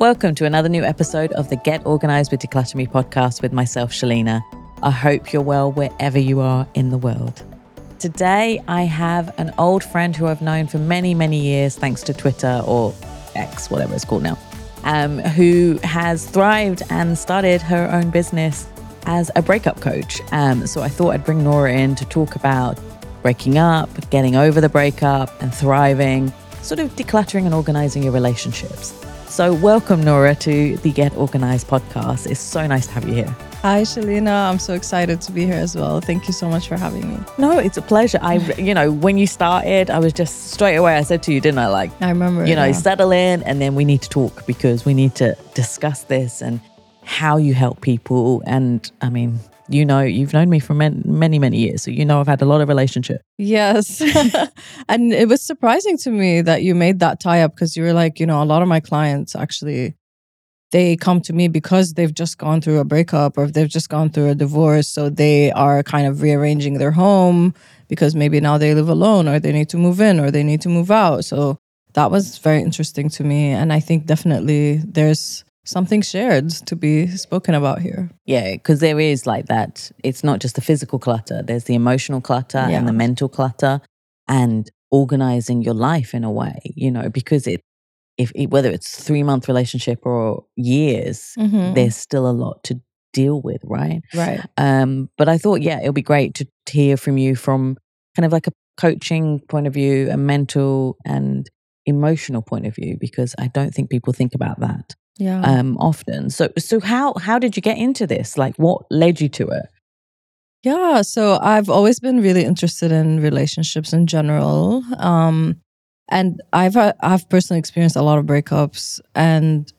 Welcome to another new episode of the Get Organized with Decluttr Me podcast with myself, Shelina. I hope you're well wherever you are in the world. Today, I have an old friend who I've known for many, many years, thanks to Twitter or X, whatever it's called now, um, who has thrived and started her own business as a breakup coach. Um, so I thought I'd bring Nora in to talk about breaking up, getting over the breakup, and thriving, sort of decluttering and organizing your relationships. So, welcome, Nora, to the Get Organized podcast. It's so nice to have you here. Hi, Shelina. I'm so excited to be here as well. Thank you so much for having me. No, it's a pleasure. I, you know, when you started, I was just straight away, I said to you, didn't I? Like, I remember, you know, yeah. settle in and then we need to talk because we need to discuss this and how you help people. And I mean, you know, you've known me for many, many, many years. So you know, I've had a lot of relationship. Yes. and it was surprising to me that you made that tie up because you were like, you know, a lot of my clients actually they come to me because they've just gone through a breakup or they've just gone through a divorce. So they are kind of rearranging their home because maybe now they live alone or they need to move in or they need to move out. So that was very interesting to me. And I think definitely there's something shared to be spoken about here. Yeah, because there is like that. It's not just the physical clutter, there's the emotional clutter Yeah. and the mental clutter and organizing your life in a way, you know, because it, if it, whether it's three month relationship or years, Mhm. there's still a lot to deal with, right? Right. Um, but I thought, yeah, it'll be great to hear from you from kind of like a coaching point of view, a mental and emotional point of view, because I don't think people think about that Yeah. um, often. So, so how how did you get into this? Like, what led you to it? Yeah, so I've always been really interested in relationships in general. Um and I've uh, I've personally experienced a lot of breakups and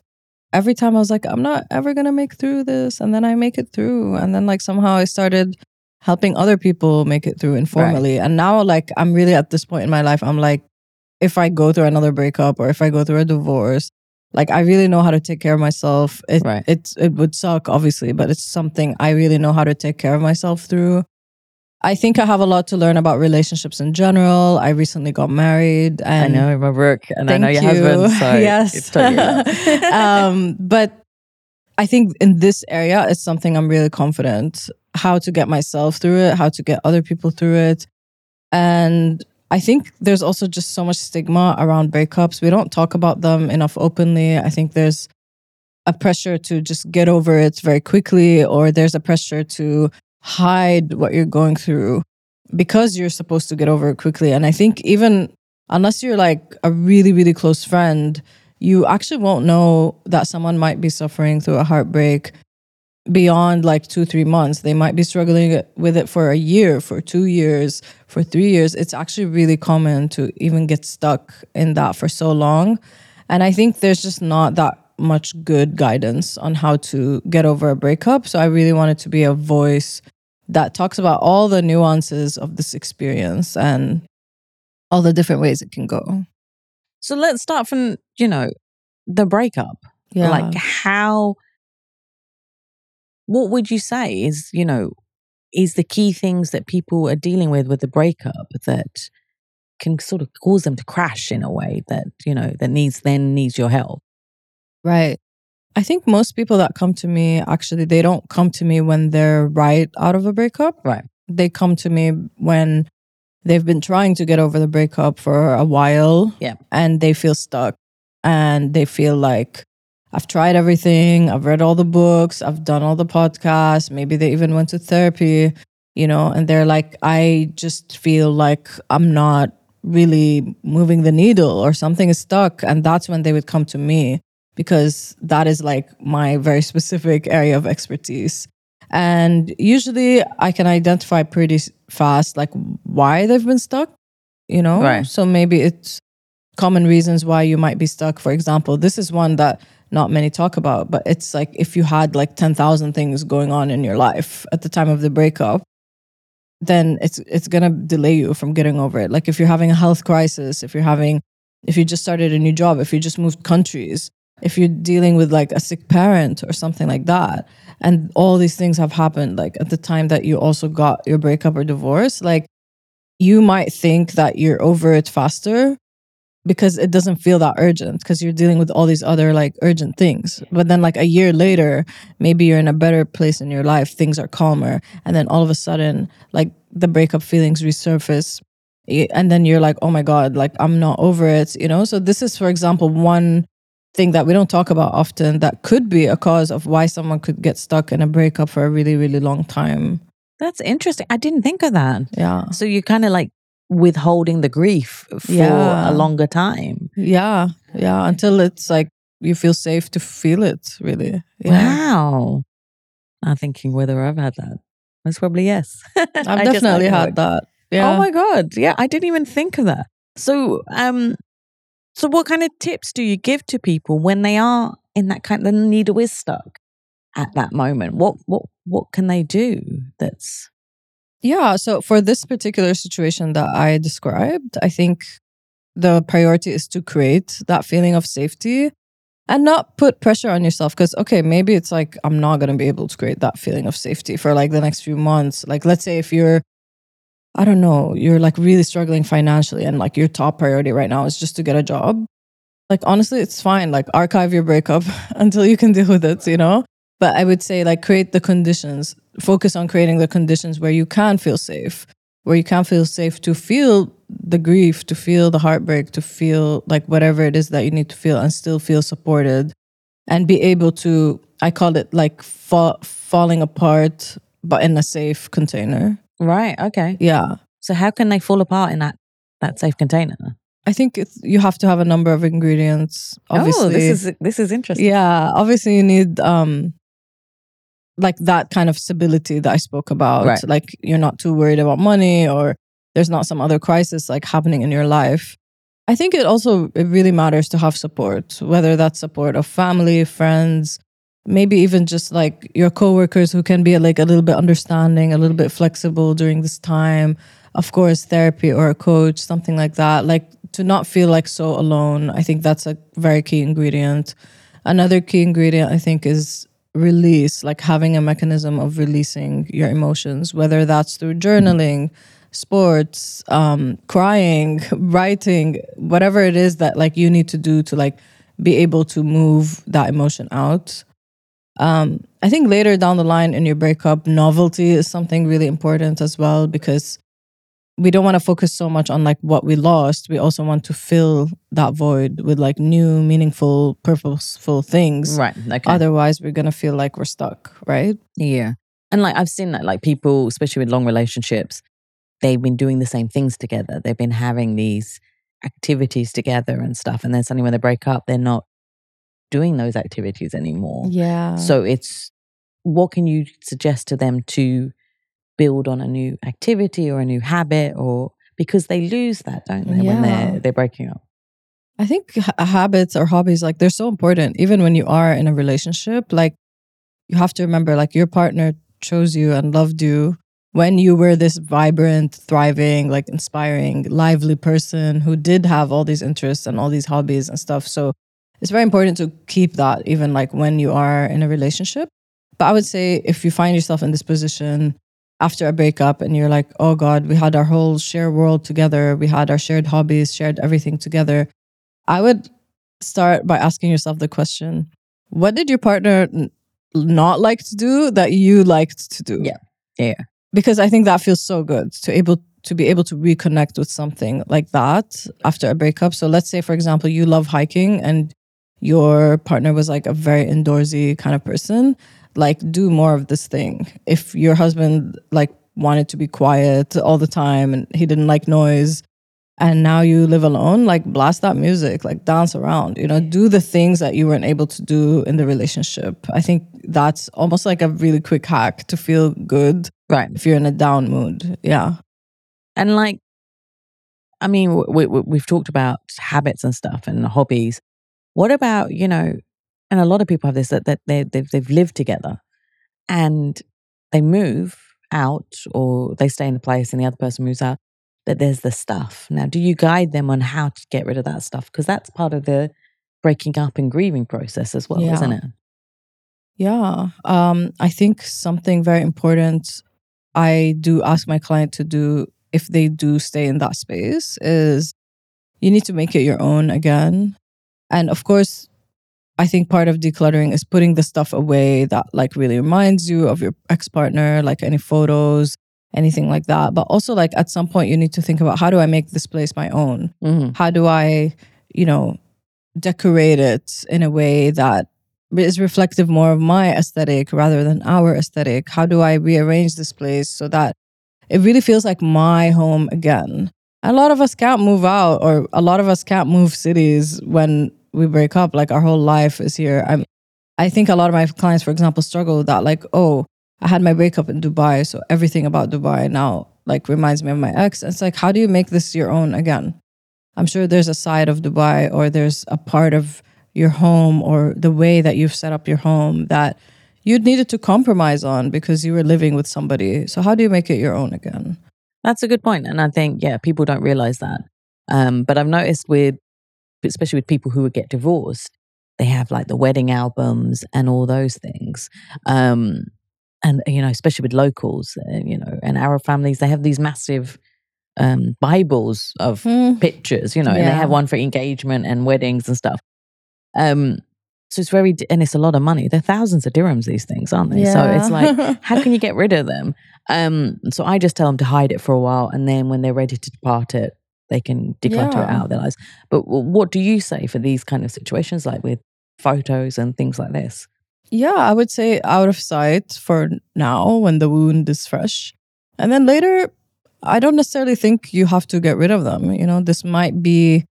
every time I was like I'm not ever going to make through this and then I make it through and then like somehow I started helping other people make it through informally. And now like I'm really at this point in my life I'm like if I go through another breakup or if I go through a divorce like I really know how to take care of myself. It Right. it's it would suck obviously, but it's something I really know how to take care of myself through. I think I have a lot to learn about relationships in general. I recently got married and I know my Brooke, and I know your you. husband. So yes. it's totally um, but I think in this area, it's something I'm really confident how to get myself through it, how to get other people through it. And I think there's also just so much stigma around breakups. We don't talk about them enough openly. I think there's a pressure to just get over it very quickly, or there's a pressure to hide what you're going through because you're supposed to get over it quickly. And I think even unless you're like a really, really close friend, you actually won't know that someone might be suffering through a heartbreak beyond like two, three months. They might be struggling with it for a year, for two years, for three years. It's actually really common to even get stuck in that for so long. And I think there's just not that much good guidance on how to get over a breakup. So I really wanted to be a voice that talks about all the nuances of this experience and all the different ways it can go. So let's start from you know the breakup. Yeah. Like how. What would you say is you know is the key things that people are dealing with with the breakup that can sort of cause them to crash in a way that you know that needs then needs your help. Right. I think most people that come to me actually they don't come to me when they're right out of a breakup. Right. They come to me when they've been trying to get over the breakup for a while. Yeah. And they feel stuck and they feel like I've tried everything, I've read all the books, I've done all the podcasts, maybe they even went to therapy, you know, and they're like I just feel like I'm not really moving the needle or something is stuck and that's when they would come to me because that is like my very specific area of expertise. And usually I can identify pretty fast like why they've been stuck, you know? Right. So maybe it's common reasons why you might be stuck. For example, this is one that not many talk about. But it's like if you had like 10,000 things going on in your life at the time of the breakup, then it's it's going to delay you from getting over it. Like if you're having a health crisis, if you're having if you just started a new job, if you just moved countries, if you're dealing with like a sick parent or something like that, and all these things have happened like at the time that you also got your breakup or divorce, like you might think that you're over it faster because it doesn't feel that urgent because you're dealing with all these other like urgent things. But then like a year later, maybe you're in a better place in your life, things are calmer, and then all of a sudden like the breakup feelings resurface and then you're like, "Oh my god, like I'm not over it," you know? So this is for example one thing that we don't talk about often that could be a cause of why someone could get stuck in a breakup for a really really long time. That's interesting. I didn't think of that. Yeah. So you're kind of like withholding the grief for Yeah. a longer time. Yeah. Yeah, until it's like you feel safe to feel it, really. Yeah. Wow. I'm thinking whether I've had that. Most probably yes. I've definitely had that. Yeah. Oh my god. Yeah, I didn't even think of that. So, um so what kind of tips do you give to people when they are in that kind the needle is stuck at that moment? What what what can they do that's Yeah. So for this particular situation that I described, I think the priority is to create that feeling of safety and not put pressure on yourself. Because, okay, maybe it's like, I'm not going to be able to create that feeling of safety for like the next few months. Like, let's say if you're, I don't know, you're like really struggling financially and like your top priority right now is just to get a job. Like, honestly, it's fine. Like, archive your breakup until you can deal with it, you know? But I would say, like, create the conditions, focus on creating the conditions where you can feel safe, where you can feel safe to feel the grief, to feel the heartbreak, to feel like whatever it is that you need to feel and still feel supported and be able to, I call it like fa- falling apart, but in a safe container. right, okay. Yeah. So how can they fall apart in that that safe container? I think it's, you have to have a number of ingredients. Obviously, Oh, this is this is interesting. Yeah, obviously you need um like that kind of stability that I spoke about. Right. Like you're not too worried about money or there's not some other crisis like happening in your life. I think it also it really matters to have support, whether that's support of family, friends, maybe even just like your coworkers who can be like a little bit understanding, a little bit flexible during this time. Of course, therapy or a coach, something like that. Like to not feel like so alone. I think that's a very key ingredient. Another key ingredient I think is release, like having a mechanism of releasing your emotions, whether that's through journaling, sports, um, crying, writing, whatever it is that like you need to do to like be able to move that emotion out. Um, I think later down the line in your breakup, novelty is something really important as well because we don't want to focus so much on like what we lost. We also want to fill that void with like new, meaningful, purposeful things. Right. Okay. Otherwise, we're gonna feel like we're stuck, right? Yeah. And like I've seen that like people, especially with long relationships, they've been doing the same things together. They've been having these activities together and stuff. And then suddenly when they break up, they're not doing those activities anymore. Yeah. So it's what can you suggest to them to build on a new activity or a new habit or because they lose that, don't they, when they're they're breaking up. I think ha- uh, habits or hobbies, like they're so important, even when you are in a relationship. Like you have to remember, like your partner chose you and loved you when you were this vibrant, thriving, like inspiring, lively person who did have all these interests and all these hobbies and stuff. So it's very important to keep that even like when you are in a relationship. But I would say if you find yourself in this position after a breakup and you're like, oh God, we had our whole shared world together, we had our shared hobbies, shared everything together. I would start by asking yourself the question what did your partner n- not like to do that you liked to do? Yeah. Yeah. Because I think that feels so good to able to be able to reconnect with something like that after a breakup. So let's say for example you love hiking and your partner was like a very indoorsy kind of person, like do more of this thing. If your husband like wanted to be quiet all the time and he didn't like noise, and now you live alone, like blast that music, like dance around, you know, do the things that you weren't able to do in the relationship. I think that's almost like a really quick hack to feel good Right. if you're in a down mood. Yeah. And like, I mean, we, we, we've talked about habits and stuff and hobbies. What about, you know, and a lot of people have this that, that they, they've, they've lived together and they move out or they stay in the place and the other person moves out that there's the stuff now do you guide them on how to get rid of that stuff because that's part of the breaking up and grieving process as well Yeah. isn't it Yeah. Um, I think something very important I do ask my client to do if they do stay in that space is you need to make it your own again. And of course, I think part of decluttering is putting the stuff away that like really reminds you of your ex-partner, like any photos, anything like that. But also like at some point you need to think about how do I make this place my own? mm-hmm. how do I, you know, decorate it in a way that is reflective more of my aesthetic rather than our aesthetic? How do I rearrange this place so that it really feels like my home again? A lot of us can't move out, or a lot of us can't move cities when we break up. Like our whole life is here. I'm, I think a lot of my clients, for example, struggle with that. Like, oh, I had my breakup in Dubai, so everything about Dubai now like reminds me of my ex. It's like, how do you make this your own again? I'm sure there's a side of Dubai or there's a part of your home or the way that you've set up your home that you needed to compromise on because you were living with somebody. So how do you make it your own again? That's a good point, and I think yeah, people don't realize that. Um, but I've noticed with, especially with people who would get divorced, they have like the wedding albums and all those things. Um, and you know, especially with locals, uh, you know, and Arab families, they have these massive um, Bibles of pictures, you know, and they have one for engagement and weddings and stuff. Um, so it's very, and it's a lot of money. They're thousands of dirhams, these things, aren't they? So it's like, how can you get rid of them? Um, so I just tell them to hide it for a while, and then when they're ready to depart it, they can declutter Yeah. out of their lives. But what do you say for these kind of situations, like with photos and things like this? Yeah, I would say out of sight for now when the wound is fresh. And then later, I don't necessarily think you have to get rid of them. You know, this might be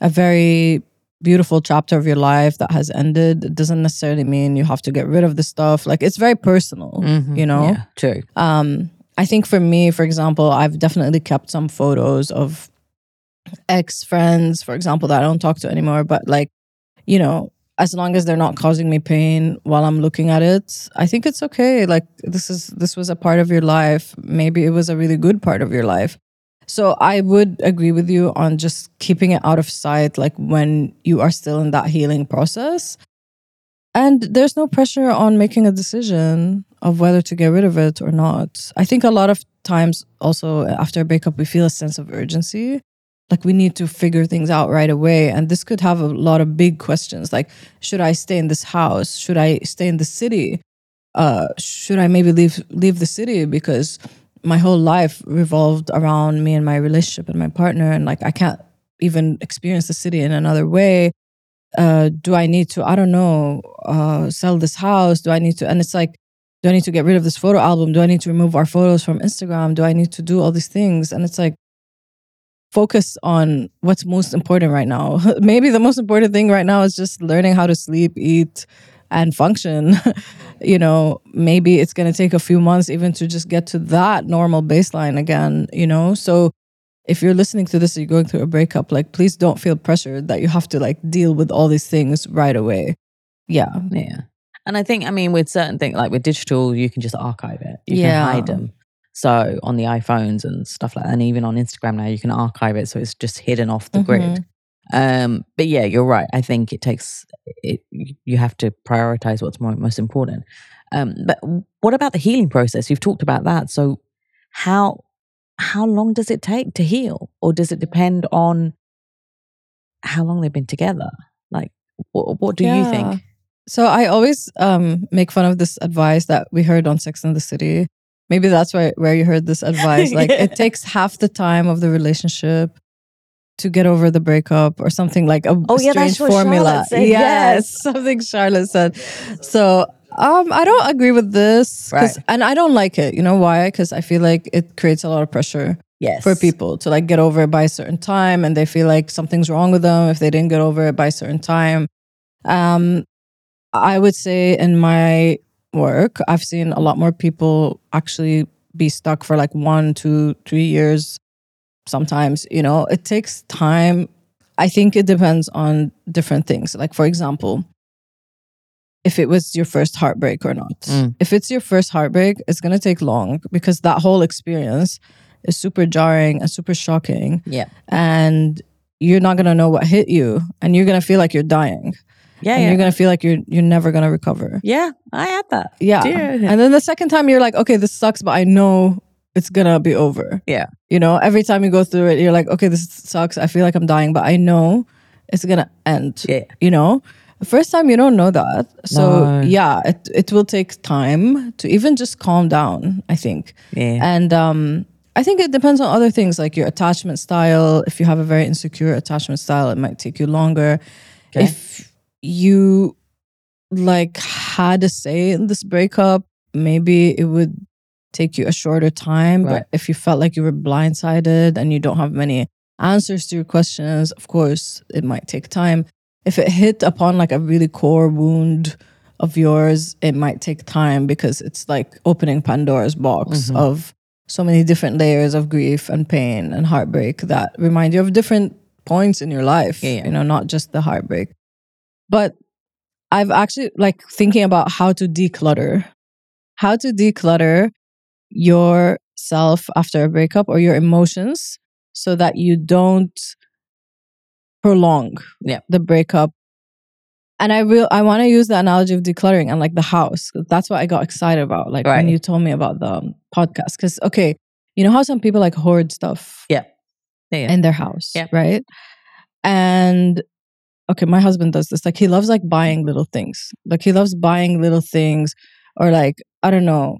a very beautiful chapter of your life that has ended. It doesn't necessarily mean you have to get rid of the stuff. Like it's very personal, Mhm. you know? yeah, true. Um, I think for me, for example, I've definitely kept some photos of ex friends, for example, that I don't talk to anymore. But like, you know, as long as they're not causing me pain while I'm looking at it, I think it's okay. Like this is this was a part of your life. Maybe it was a really good part of your life. So I would agree with you on just keeping it out of sight, like when you are still in that healing process. And there's no pressure on making a decision of whether to get rid of it or not. I think a lot of times also after a breakup, we feel a sense of urgency. Like we need to figure things out right away. And this could have a lot of big questions like, should I stay in this house? Should I stay in the city? Uh, should I maybe leave leave the city because my whole life revolved around me and my relationship and my partner, and like I can't even experience the city in another way. Uh, do I need to? I don't know. Uh, sell this house? Do I need to? And it's like, do I need to get rid of this photo album? Do I need to remove our photos from Instagram? Do I need to do all these things? And it's like, focus on what's most important right now. Maybe the most important thing right now is just learning how to sleep, eat, and function. you know, maybe it's going to take a few months even to just get to that normal baseline again, you know? So if you're listening to this, you're going through a breakup, like please don't feel pressured that you have to like deal with all these things right away. Yeah. Yeah. And I think, I mean, with certain things, like with digital, you can just archive it. You Yeah. can hide them. So on the iPhones and stuff like that, and even on Instagram now, you can archive it. So it's just hidden off the grid. Um, but yeah, you're right. I think it takes, it, you have to prioritize what's more, most important. Um, but what about the healing process? You've talked about that. So how, how long does it take to heal? Or does it depend on how long they've been together? Like, what, what do you think? So I always um, make fun of this advice that we heard on Sex and the City. Maybe that's where, where you heard this advice. Like Yeah. it takes half the time of the relationship to get over the breakup or something like a Oh, yeah, strange formula. Yes, yes. something Charlotte said. So um, I don't agree with this. Right. And I don't like it. You know why? Because I feel like it creates a lot of pressure Yes. for people to like get over it by a certain time and they feel like something's wrong with them if they didn't get over it by a certain time um i would say in my work i've seen a lot more people actually be stuck for like one two three years sometimes you know it takes time i think it depends on different things like for example if it was your first heartbreak or not. Mm. If it's your first heartbreak, it's gonna take long because that whole experience is super jarring and super shocking, Yeah. and you're not gonna know what hit you, and you're gonna feel like you're dying, Yeah. and Yeah. you're gonna feel like you're you're never gonna recover. yeah. I had that. Yeah. And then the second time you're like, okay, this sucks, but I know it's gonna be over. Yeah. You know, every time you go through it, you're like, okay, this sucks. I feel like I'm dying, but I know it's gonna end. Yeah. You know? The first time you don't know that. So No. yeah, it it will take time to even just calm down, I think. Yeah. And um I think it depends on other things like your attachment style. If you have a very insecure attachment style, it might take you longer. Okay. If you like had a say in this breakup, maybe it would take you a shorter time. Right. But if you felt like you were blindsided and you don't have many answers to your questions, of course, it might take time. If it hit upon like a really core wound of yours, it might take time because it's like opening Pandora's box Mhm. of so many different layers of grief and pain and heartbreak that remind you of different points in your life, Yeah, yeah. you know, not just the heartbreak. But I've actually like thinking about how to declutter, how to declutter yourself after a breakup or your emotions so that you don't prolong Yeah. the breakup. And I real I want to use the analogy of decluttering and like the house. That's what I got excited about. Like when you told me about the um, podcast. Because okay, you know how some people like hoard stuff Yeah. Yeah. in their house, Yeah. right? And okay, my husband does this. Like he loves like buying little things. Like he loves buying little things, or like I don't know,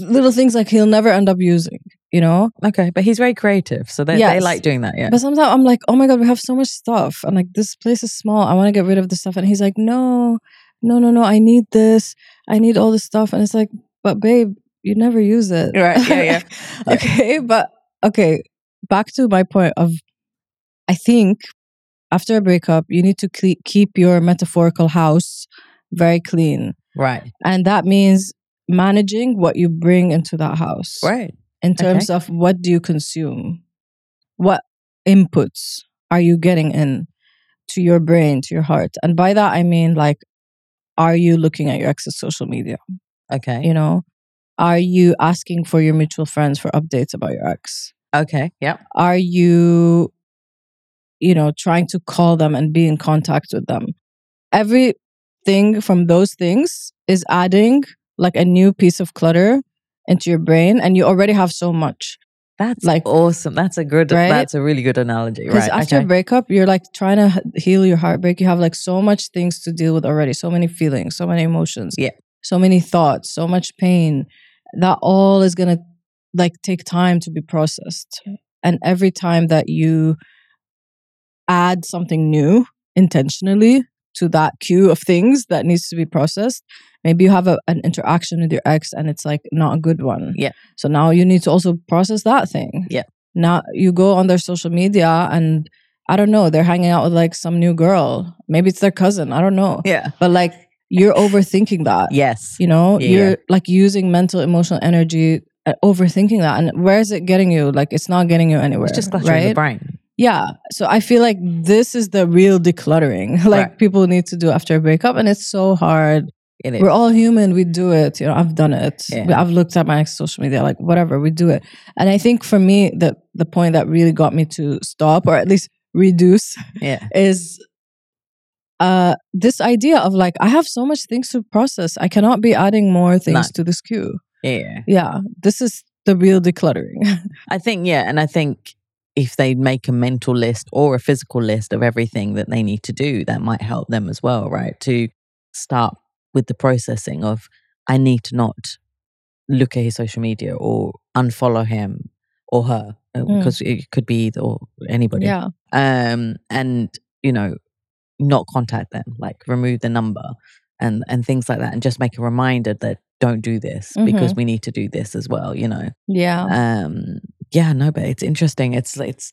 little things like he'll never end up using. You know, Okay, but he's very creative, so they, they Yes. like doing that. Yeah. but sometimes I'm like, oh my god, we have so much stuff, and like this place is small. I want to get rid of the stuff, and he's like, no, no, no, no. I need this. I need all this stuff, and it's like, but babe, you never use it. Right, yeah, yeah. Yeah. okay, but okay, back to my point of, I think after a breakup, you need to cle- keep your metaphorical house very clean, Right. and that means managing what you bring into that house Right. in terms of what do you consume what inputs are you getting in to your brain to your heart and by that i mean like are you looking at your ex's social media Okay. you know are you asking for your mutual friends for updates about your ex Okay. Yep. are you you know trying to call them and be in contact with them everything from those things is adding like a new piece of clutter into your brain and you already have so much That's Like- awesome. That's a good. Right? That's a really good analogy. Because Right. after okay. a breakup, you're like trying to heal your heartbreak. You have like so much things to deal with already, so many feelings, so many emotions, Yeah. so many thoughts, so much pain. That all is gonna like take time to be processed. And every time that you add something new intentionally to that queue of things that needs to be processed, maybe you have a, an interaction with your ex and it's like not a good one. Yeah. So now you need to also process that thing. Yeah. Now you go on their social media and I don't know, they're hanging out with like some new girl. Maybe it's their cousin. I don't know. Yeah. But like you're overthinking that. Yes. You know, Yeah, you're like using mental, emotional energy, uh, overthinking that. And where is it getting you? Like it's not getting you anywhere. It's just cluttering right? the brain. Yeah. So I feel like this is the real decluttering, like Right. people need to do after a breakup. And it's so hard. It. We're all human. We do it. You know, I've done it. Yeah. I've looked at my social media, like whatever, we do it. And I think for me, the, the point that really got me to stop or at least reduce yeah. is uh this idea of like I have so much things to process. I cannot be adding more things None. to this queue. Yeah. Yeah. This is the real decluttering. I think, yeah. And I think if they make a mental list or a physical list of everything that they need to do, that might help them as well, right? To start with the processing of, I need to not look at his social media or unfollow him or her, uh, Mm. because it could be either or anybody. yeah. um, and you know, not contact them, like remove the number and and things like that, and just make a reminder that don't do this because we need to do this as well. You know, Yeah. um, yeah, no, but it's interesting. It's it's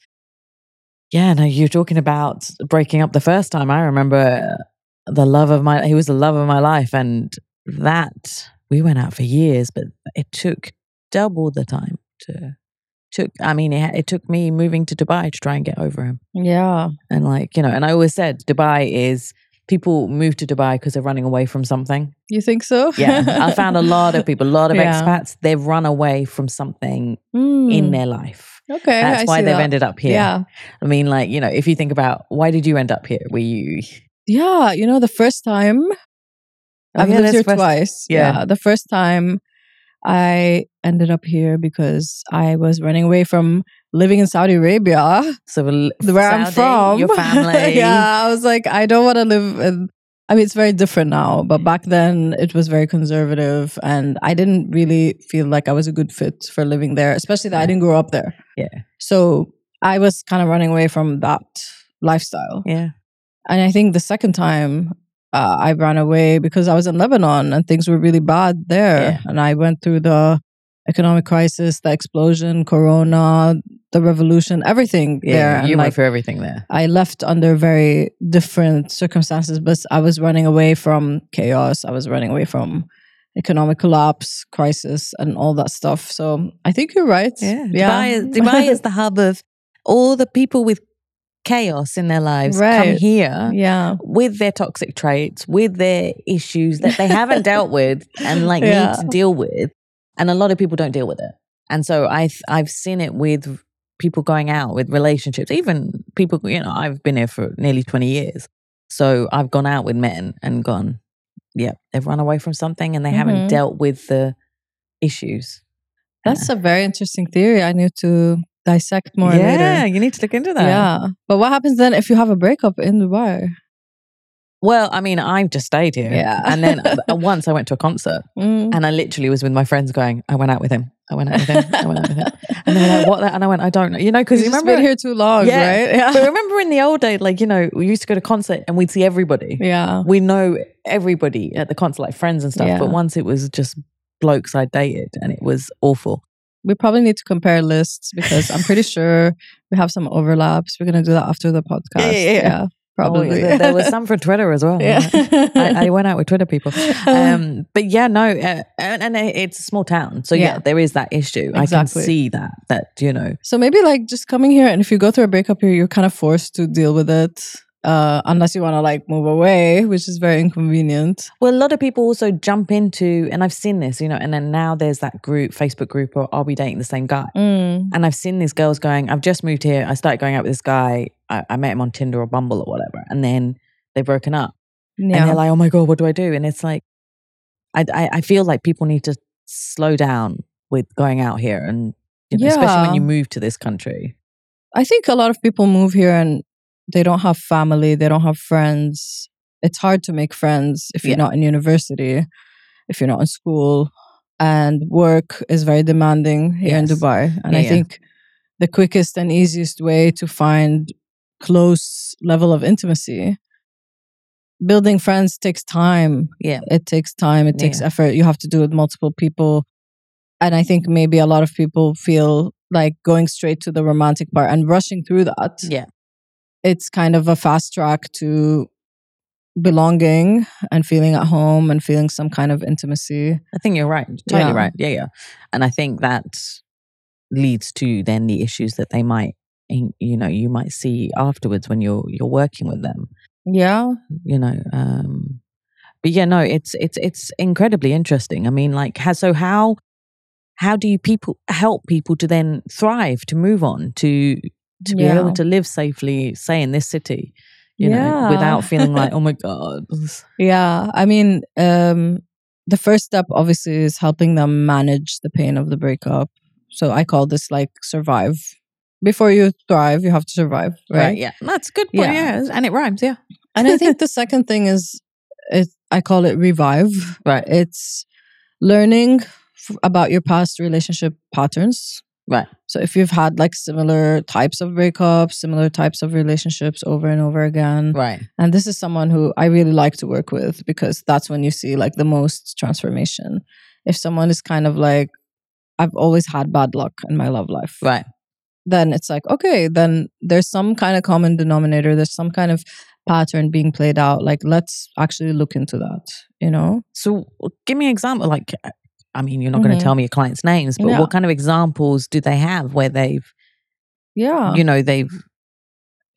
yeah, no, you're talking about breaking up the first time. I remember the love of my he was the love of my life, and that we went out for years, but it took double the time to took. I mean, it, it took me moving to Dubai to try and get over him yeah. and like you know and i always said dubai is people move to Dubai because they're running away from something. You think so? Yeah, I found a lot of people, a lot of Yeah. expats, they've run away from something Mm, in their life. Okay. That's I why they've that. ended up here. Yeah. I mean, like, you know, if you think about why did you end up here? Were you Yeah. You know, the first time I've Oh, yeah, lived here first- twice. Yeah. The first time I ended up here because I was running away from living in Saudi Arabia, so where I'm from. Your family. yeah. I was like, I don't want to live in. I mean, it's very different now, but back then it was very conservative, and I didn't really feel like I was a good fit for living there, especially that I didn't grow up there. Yeah. So I was kind of running away from that lifestyle. Yeah. And I think the second time uh, I ran away because I was in Lebanon and things were really bad there. Yeah. And I went through the economic crisis, the explosion, Corona, the revolution, everything there. Yeah. And You like, went through everything there. I left under very different circumstances, but I was running away from chaos. I was running away from economic collapse, crisis, and all that stuff. So I think you're right. Yeah. Dubai, is, Dubai is the hub of all the people with chaos in their lives come here yeah. with their toxic traits, with their issues that they haven't dealt with and like Yeah. need to deal with. And a lot of people don't deal with it. And so I I've seen it with people going out with relationships, even people, you know, I've been here for nearly 20 years. So I've gone out with men and gone, yeah, they've run away from something and they haven't Mhm. dealt with the issues. That's a very interesting theory. I need to dissect more yeah, later. you need to look into that. Yeah. But what happens then if you have a breakup in Dubai? Well, I mean, I've just stayed here. Yeah. And then uh, once I went to a concert Mm. and I literally was with my friends going, I went out with him. I went out with him. I went out with him. And they were like, what? the-" And I went, I don't know. You know, because You've remember been here too long, Yeah. right? Yeah. But remember in the old days, like, you know, we used to go to concert and we'd see everybody. Yeah. We know everybody at the concert, like friends and stuff. Yeah. But once it was just blokes I dated and it was awful. We probably need to compare lists because I'm pretty sure we have some overlaps. We're going to do that after the podcast. yeah, yeah. Probably. Oh, there, there was some for Twitter as well. Yeah. I, I went out with Twitter people. Um, but yeah, no, uh, and, and it's a small town. So yeah, Yeah. there is that issue. Exactly. I can see that, that, you know, So maybe like just coming here, and if you go through a breakup here, you're kind of forced to deal with it, uh, unless you want to like move away, which is very inconvenient. Well, a lot of people also jump into, and I've seen this, you know, and then now there's that group, Facebook group, or are we dating the same guy? Mm. And I've seen these girls going, I've just moved here. I started going out with this guy. I, I met him on Tinder or Bumble or whatever. And then they've broken up. And they're like, oh my God, what do I do? And it's like, I, I, I feel like people need to slow down with going out here and, you know, especially when you move to this country. I think a lot of people move here and they don't have family, they don't have friends. It's hard to make friends if you're Yeah. not in university, if you're not in school. And work is very demanding here in Dubai. And Yeah, I yeah. think the quickest and easiest way to find close level of intimacy building friends takes time Yeah. it takes time it takes effort you have to do it with multiple people and i think maybe a lot of people feel like going straight to the romantic part and rushing through that Yeah. It's kind of a fast track to belonging and feeling at home and feeling some kind of intimacy I think you're right. Totally Yeah. right. Yeah, yeah. And I think that leads to then the issues that they might, you know, you might see afterwards when you're you're working with them. yeah You know, um, but yeah, no, it's it's it's incredibly interesting. I mean, like, how, so how how do you people help people to then thrive, to move on, to to be Yeah. able to live safely, say in this city, you know, without feeling like, oh my god, Yeah, I mean, um, the first step obviously is helping them manage the pain of the breakup. So I call this like survive. Before you thrive, you have to survive, right? right? Yeah, that's a good. Point, Yeah. yeah, and it rhymes. Yeah, And I think the second thing is, it, I call it revive. right, It's learning f- about your past relationship patterns. Right. So if you've had like similar types of breakups, similar types of relationships over and over again, Right. and this is someone who I really like to work with because that's when you see like the most transformation. If someone is kind of like, I've always had bad luck in my love life, Right. then it's like, okay, then there's some kind of common denominator, there's some kind of pattern being played out. Like, let's actually look into that, you know? So give me an example. Like, I mean, you're not going Mhm. to tell me your clients' names, but Yeah. what kind of examples do they have where they've, Yeah. you know, they've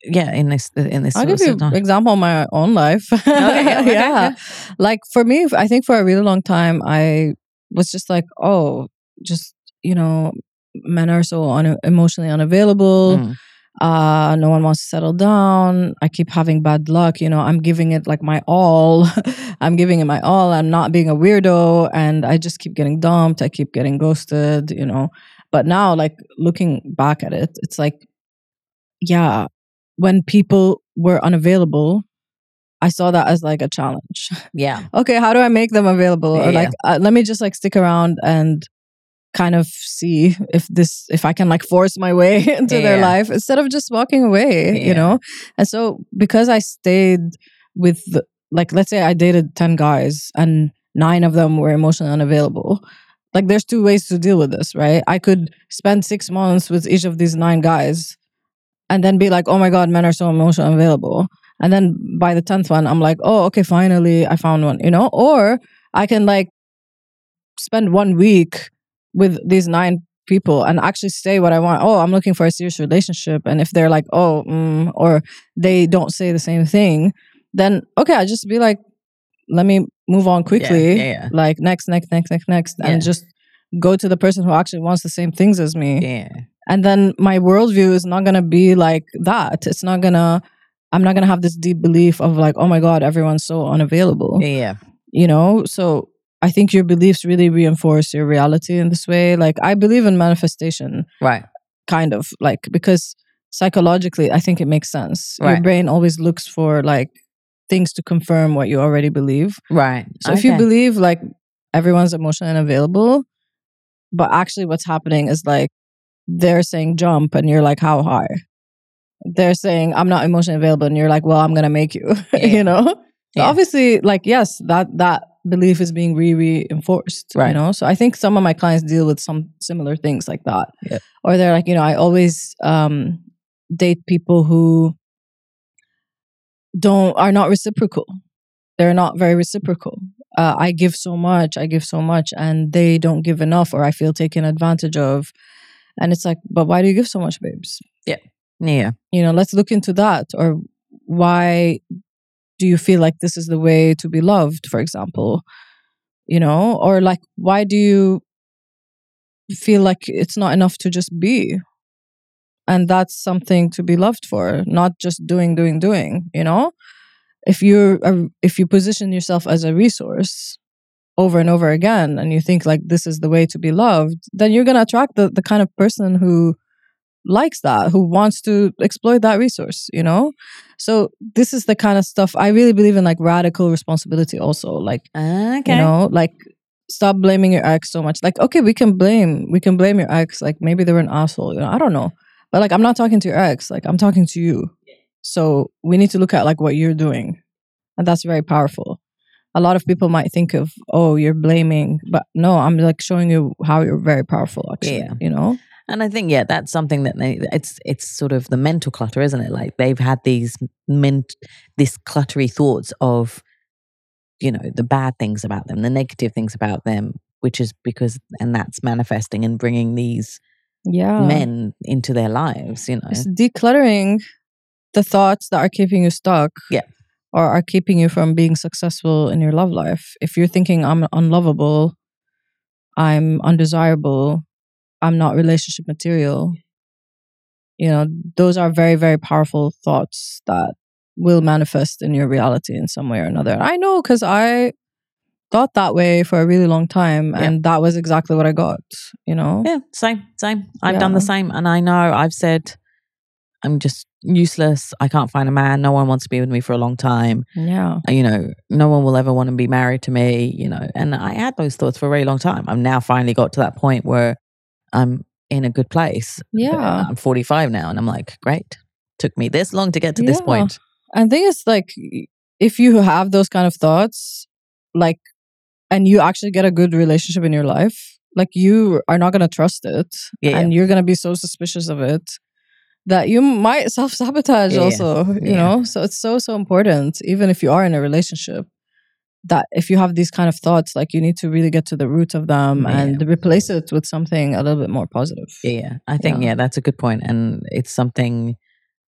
yeah, in this in this. I'll give you scenario. example of my own life. yeah, okay, yeah. Like for me, I think for a really long time, I was just like, oh, just, you know, men are so un- emotionally unavailable. Mm. Uh, no one wants to settle down. I keep having bad luck. You know, I'm giving it like my all. I'm giving it my all. I'm not being a weirdo. And I just keep getting dumped. I keep getting ghosted, you know. But now, like looking back at it, it's like, yeah, when people were unavailable, I saw that as like a challenge. Yeah, okay, how do I make them available? Or Yeah. like, uh, let me just like stick around and kind of see if this, if I can like force my way into their life instead of just walking away, Yeah. you know? And so because I stayed with, the, like, let's say I dated 10 guys and nine of them were emotionally unavailable. Like, there's two ways to deal with this, right? I could spend six months with each of these nine guys and then be like, oh my God, men are so emotionally unavailable. And then by the 10th one, I'm like, oh, okay, finally I found one, you know? Or I can like spend one week with these nine people and actually say what I want. Oh, I'm looking for a serious relationship. And if they're like, oh, mm, or they don't say the same thing, then okay, I just be like, let me move on quickly. yeah, yeah. Like next, next, next, next, next, Yeah. and just go to the person who actually wants the same things as me yeah, and then my worldview is not gonna be like that it's not gonna i'm not gonna have this deep belief of like oh my god everyone's so unavailable yeah, you know so i think your beliefs really reinforce your reality in this way like i believe in manifestation right, kind of like because psychologically i think it makes sense your brain always looks for like things to confirm what you already believe right. so if you believe like everyone's emotionally unavailable, but actually what's happening is like they're saying jump and you're like how high? They're saying I'm not emotionally available and you're like, well, I'm gonna make you. Yeah. you know? So Yeah. obviously, like yes, that that belief is being re reinforced. Right. You know. So I think some of my clients deal with some similar things like that. Or they're like, you know, I always um date people who don't are not reciprocal. They're not very reciprocal. Uh, I give so much, I give so much, and they don't give enough, or I feel taken advantage of. And it's like, but why do you give so much, babes? Yeah. Yeah, You know, let's look into that. Or why do you feel like this is the way to be loved, for example? You know, or like, why do you feel like it's not enough to just be? And that's something to be loved for, not just doing, doing, doing, you know? If you're a, if you position yourself as a resource over and over again and you think like this is the way to be loved, then you're gonna attract the, the kind of person who likes that, who wants to exploit that resource, you know? So this is the kind of stuff I really believe in like radical responsibility also. Like okay. you know like stop blaming your ex so much like okay we can blame we can blame your ex like maybe they were an asshole you know i don't know but like i'm not talking to your ex like i'm talking to you so we need to look at like what you're doing and that's very powerful a lot of people might think of oh you're blaming but no i'm like showing you how you're very powerful actually Yeah. you know And I think yeah, that's something that they it's it's sort of the mental clutter, isn't it? Like they've had these ment this cluttery thoughts of you know the bad things about them, the negative things about them, which is because and that's manifesting and bringing these yeah men into their lives. You know, It's decluttering the thoughts that are keeping you stuck. Yeah. Or are keeping you from being successful in your love life. If you're thinking I'm unlovable, I'm undesirable, I'm not relationship material, you know, those are very, very powerful thoughts that will manifest in your reality in some way or another. I know because I thought that way for a really long time Yeah. and that was exactly what I got, you know? yeah, same, same. I've done the same, and I know I've said I'm just useless. I can't find a man. No one wants to be with me for a long time. Yeah. Uh, you know, no one will ever want to be married to me, you know. And I had those thoughts for a very long time. I'm now finally got to that point where I'm in a good place. Yeah. I'm 45 now and I'm like, great. Took me this long to get to this point. And thing is, like, if you have those kind of thoughts, like, and you actually get a good relationship in your life, like, you are not going to trust it. Yeah. And you're going to be so suspicious of it that you might self sabotage Yeah. also, you Yeah. know? So it's so, so important, even if you are in a relationship, that if you have these kind of thoughts, like, you need to really get to the root of them Yeah. and replace it with something a little bit more positive. Yeah. I think, Yeah. yeah, that's a good point. And it's something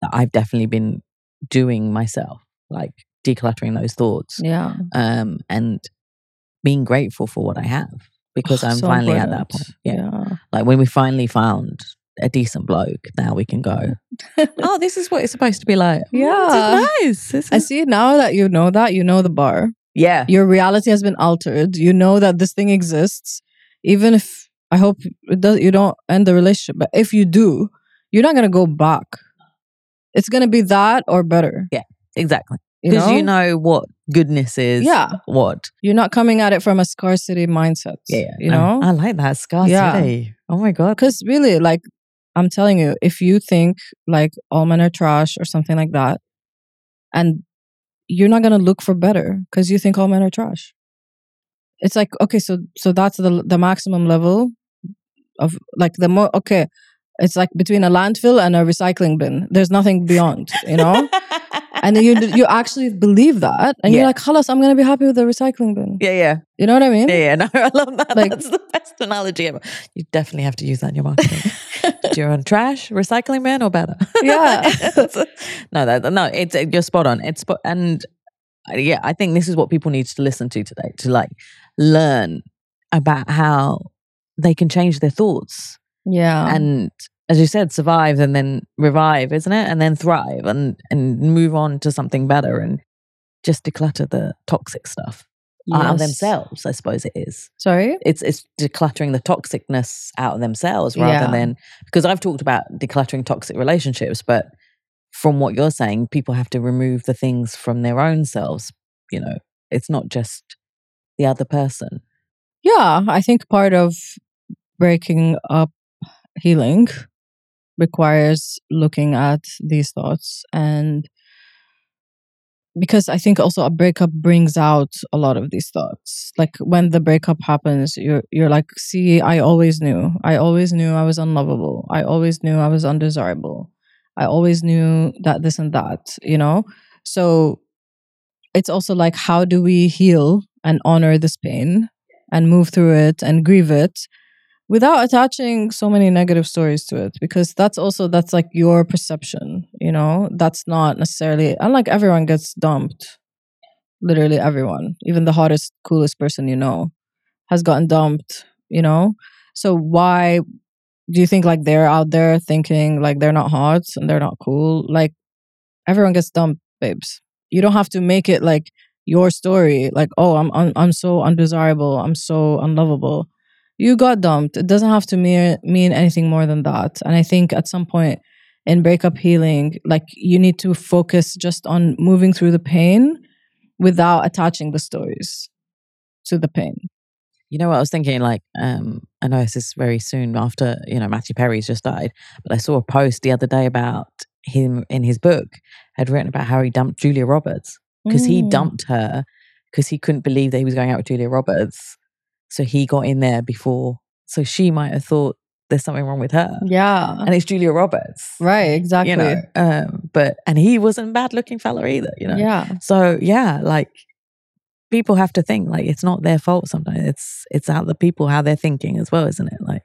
that I've definitely been doing myself, like decluttering those thoughts Yeah. um, and being grateful for what I have because I'm So finally at that point. Yeah. Like when we finally found a decent bloke, now we can go, oh, this is what it's supposed to be like. Oh, Yeah. this is nice. This I is- see now that you know that, you know the bar. Yeah. Your reality has been altered. You know that this thing exists. Even if I hope it does you don't end the relationship. But if you do, you're not gonna go back. It's gonna be that or better. Yeah, exactly. Because know? you know what goodness is. Yeah. What? You're not coming at it from a scarcity mindset. Yeah. You I- know? I, like that. Scarcity. Yeah. Oh my God. Because really, like I'm telling you, if you think like all men are trash or something like that, and you're not gonna look for better because you think all men are trash. It's like okay, so so that's the the maximum level of like the more okay. It's like between a landfill and a recycling bin. There's nothing beyond, you know. and then you you actually believe that, and you're like, "Halas, I'm gonna be happy with the recycling bin." yeah, yeah. You know what I mean? Yeah, yeah. No, I love that. Like- That's the best analogy ever. You definitely have to use that in your marketing. Do you on trash, recycling bin, or better? Yeah. no, that no, it's you're spot on. It's spot, and uh, yeah, I think this is what people need to listen to today to like learn about how they can change their thoughts Yeah. and as you said survive and then revive isn't it? And then thrive and and move on to something better and just declutter the toxic stuff uh, out of themselves i suppose it is. Sorry. it's it's decluttering the toxicness out of themselves rather Yeah. than because i've talked about decluttering toxic relationships but from what you're saying people have to remove the things from their own selves you know? It's not just the other person. Yeah, I think part of breaking up healing requires looking at these thoughts and because I think also a breakup brings out a lot of these thoughts. Like when the breakup happens, you're you're like, see, I always knew. I always knew I was unlovable. I always knew I was undesirable. I always knew that this and that, you know? So it's also like how do we heal and honor this pain and move through it and grieve it without attaching so many negative stories to it because that's also that's like your perception you know? That's not necessarily unlike everyone gets dumped literally everyone even the hottest coolest person you know has gotten dumped you know? So why do you think like they're out there thinking like they're not hot and they're not cool? Like everyone gets dumped babes. You don't have to make it like your story like oh i'm un- i'm so undesirable i'm so unlovable you got dumped it doesn't have to mean mean anything more than that and i think at some point in breakup healing like you need to focus just on moving through the pain without attaching the stories to the pain You know what I was thinking? Like, um, I know this is very soon after you know Matthew Perry's just died, but I saw a post the other day about him in his book had written about how he dumped Julia Roberts because he Mm. dumped her because he couldn't believe that he was going out with Julia Roberts, so he got in there before, so she might have thought there's something wrong with her, yeah and it's Julia Roberts, right exactly You know, um, but and he wasn't a bad looking fella either, you know. yeah So yeah, like people have to think like it's not their fault sometimes. It's it's how the people how they're thinking as well, isn't it? Like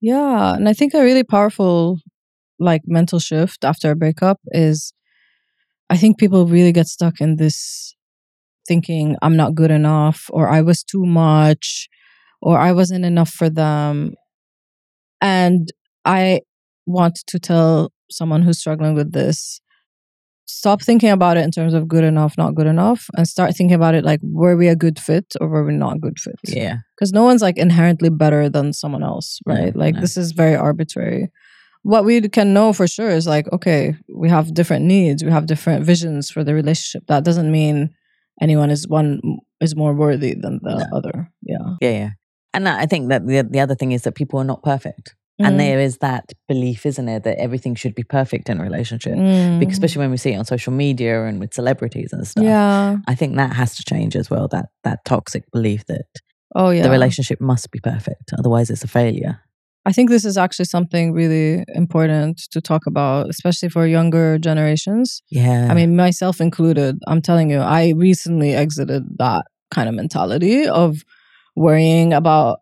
Yeah, and I think a really powerful like mental shift after a breakup is I think people really get stuck in this thinking I'm not good enough or I was too much or I wasn't enough for them. And I want to tell someone who's struggling with this stop thinking about it in terms of good enough, not good enough, and start thinking about it like were we a good fit or were we not a good fit? yeah, because no one's like inherently better than someone else, No, right? like no. this is very arbitrary. What we can know for sure is like, okay, we have different needs, we have different visions for the relationship. That doesn't mean anyone is one is more worthy than the No. other. Yeah, yeah, yeah. And I think that the the other thing is that people are not perfect, Mm. and there is that belief, isn't there, that everything should be perfect in a relationship, Mm. because especially when we see it on social media and with celebrities and stuff. yeah, I think that has to change as well. That that toxic belief that oh yeah. the relationship must be perfect, otherwise it's a failure. I think this is actually something really important to talk about, especially for younger generations. Yeah, I mean, myself included, I'm telling you, I recently exited that kind of mentality of worrying about,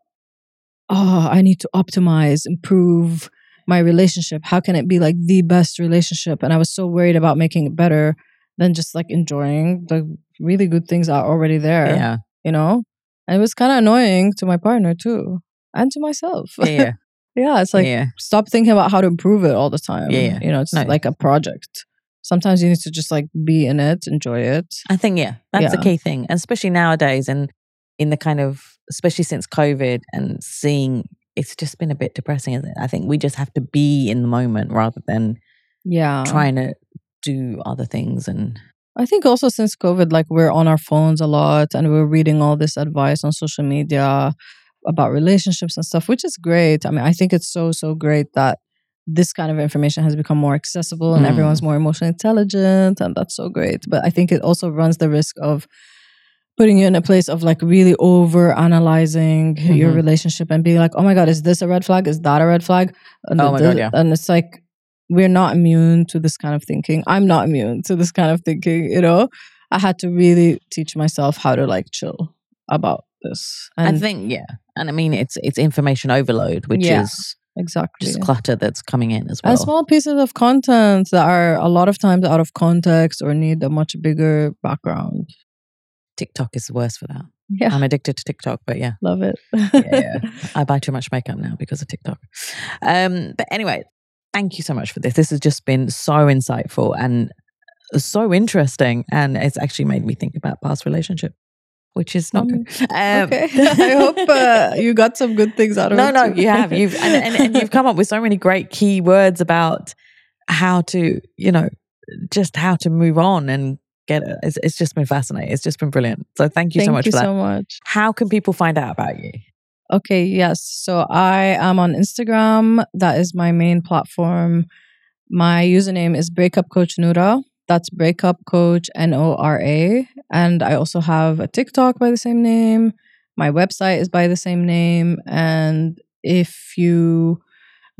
oh, I need to optimize, improve, my relationship? How can it be like the best relationship? And I was so worried about making it better than just like enjoying the really good things are already there. Yeah. You know? And it was kind of annoying to my partner too. And to myself. Yeah. yeah. It's like yeah. stop thinking about how to improve it all the time. Yeah, yeah. You know, it's No. like a project. Sometimes you need to just like be in it, enjoy it. I think yeah, that's the key thing, and especially nowadays, and in the kind of especially since COVID and seeing it's just been a bit depressing. Isn't it? I think we just have to be in the moment rather than Yeah. trying to do other things. And I think also since COVID, like we're on our phones a lot and we're reading all this advice on social media about relationships and stuff, which is great. I mean, I think it's so, so great that this kind of information has become more accessible and Mm. everyone's more emotionally intelligent. And that's so great. But I think it also runs the risk of putting you in a place of like really over analyzing your Mhm. relationship and being like, oh my God, is this a red flag? Is that a red flag? And Oh my God, yeah. And it's like, we're not immune to this kind of thinking. I'm not immune to this kind of thinking, you know? I had to really teach myself how to like chill about this. I think yeah, and I mean it's it's information overload, which Yeah, is exactly. just clutter that's coming in as well. and small pieces of content that are a lot of times out of context or need a much bigger background. TikTok is the worst for that. Yeah, I'm addicted to TikTok, but yeah. love it. yeah. I buy too much makeup now because of TikTok. Um, but anyway, thank you so much for this. This has just been so insightful and so interesting, and it's actually made me think about past relationship, which is not good. Um, okay. I hope uh, you got some good things out of no, it. no, too. you have. You've and, and, and you've come up with so many great key words about how to, you know, just how to move on and get it. It's, it's just been fascinating. It's just been brilliant. So thank you Thank so much you for that. so much. How can people find out about you? Okay, yes. So I am on Instagram. That is my main platform. My username is Breakup Coach Nora. That's Breakup Coach N O R A. And I also have a TikTok by the same name. My website is by the same name. And if you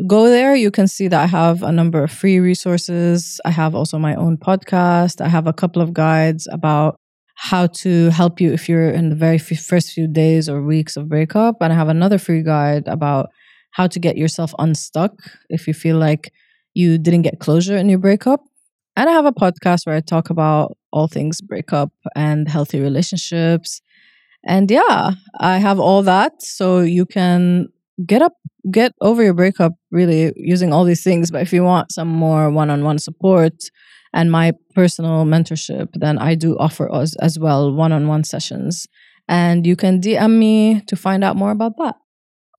go there, you can see that I have a number of free resources. I have also my own podcast. I have a couple of guides about how to help you if you're in the very f- first few days or weeks of breakup. And I have another free guide about how to get yourself unstuck if you feel like you didn't get closure in your breakup. And I have a podcast where I talk about all things breakup and healthy relationships. And yeah, I have all that. So you can get up, get over your breakup really using all these things. But if you want some more one on one support, and my personal mentorship, then I do offer us as well one on one sessions. And you can DM me to find out more about that.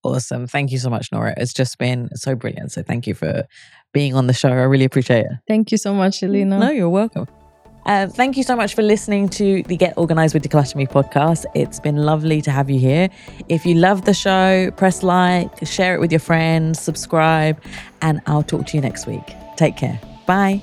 Awesome. Thank you so much, Nora. It's just been so brilliant. So thank you for being on the show. I really appreciate it. Thank you so much, Shelina. No, you're welcome. Uh, thank you so much for listening to the Get Organized with Decluttr Me podcast. It's been lovely to have you here. If you love the show, press like, share it with your friends, subscribe, and I'll talk to you next week. Take care. Bye.